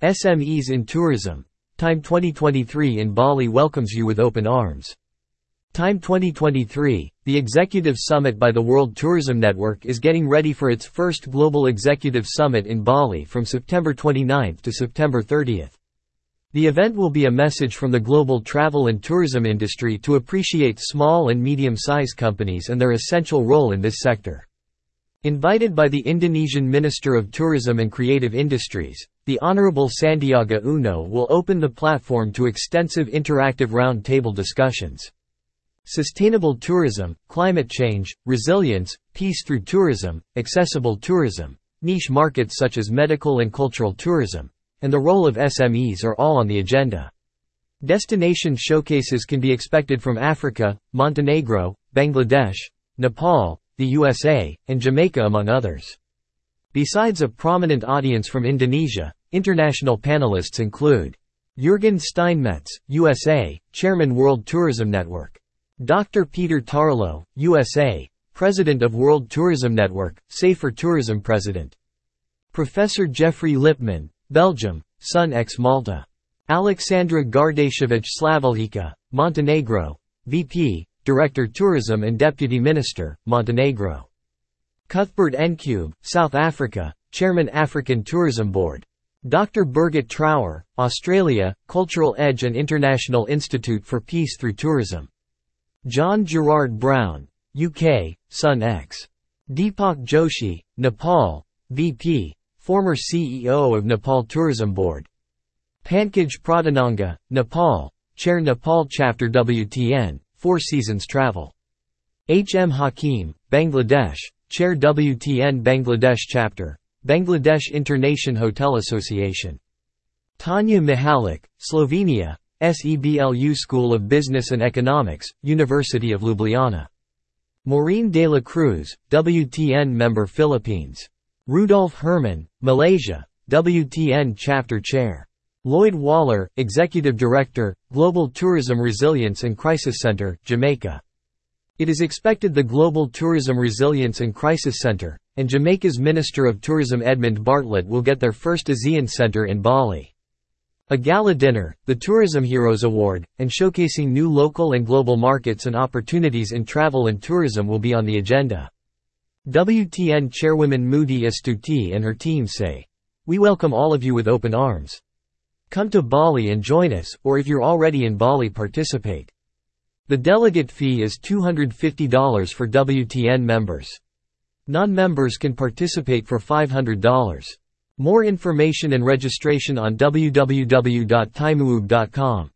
SMEs in Tourism. Time 2023 in Bali welcomes you with open arms. Time 2023, the Executive Summit by the World Tourism Network is getting ready for its first Global Executive Summit in Bali from September 29 to September 30. The event will be a message from the global travel and tourism industry to appreciate small and medium-sized companies and their essential role in this sector. Invited by the Indonesian Minister of Tourism and Creative Industries, the Honorable Sandiaga Uno will open the platform to extensive interactive round-table discussions. Sustainable tourism, climate change, resilience, peace through tourism, accessible tourism, niche markets such as medical and cultural tourism, and the role of SMEs are all on the agenda. Destination showcases can be expected from Africa, Montenegro, Bangladesh, Nepal, the USA, and Jamaica among others. Besides a prominent audience from Indonesia, international panelists include Jürgen Steinmetz, USA, Chairman World Tourism Network. Dr. Peter Tarlow, USA, President of World Tourism Network, Safer Tourism President. Professor Geoffrey Lipman, Belgium, SUNx Malta. Alexandra Gardashevich Slavuljica, Montenegro, VP, Director Tourism and Deputy Minister, Montenegro. Cuthbert Ncube, South Africa, Chairman African Tourism Board. Dr. Birgit Trauer, Australia, Cultural Edge and International Institute for Peace Through Tourism. John Gerard Brown, UK, SUNx. Deepak Joshi, Nepal, VP, former CEO of Nepal Tourism Board. Pankaj Pradhananga, Nepal, Chair Nepal Chapter WTN, Four Seasons Travel. H. M. Hakim, Bangladesh, Chair WTN Bangladesh Chapter, Bangladesh Internation Hotel Association. Tanya Mihalik, Slovenia, SEBLU School of Business and Economics, University of Ljubljana. Maureen de la Cruz, WTN member Philippines. Rudolf Herman, Malaysia, WTN Chapter Chair. Lloyd Waller, Executive Director, Global Tourism Resilience and Crisis Center, Jamaica. It is expected the Global Tourism Resilience and Crisis Center, and Jamaica's Minister of Tourism Edmund Bartlett will get their first ASEAN Center in Bali. A gala dinner, the Tourism Heroes Award, and showcasing new local and global markets and opportunities in travel and tourism will be on the agenda. WTN chairwoman Mudi Astuti and her team say, We welcome all of you with open arms. Come to Bali and join us, or if you're already in Bali participate. The delegate fee is $250 for WTN members. Non-members can participate for $500. More information and registration on www.timuub.com.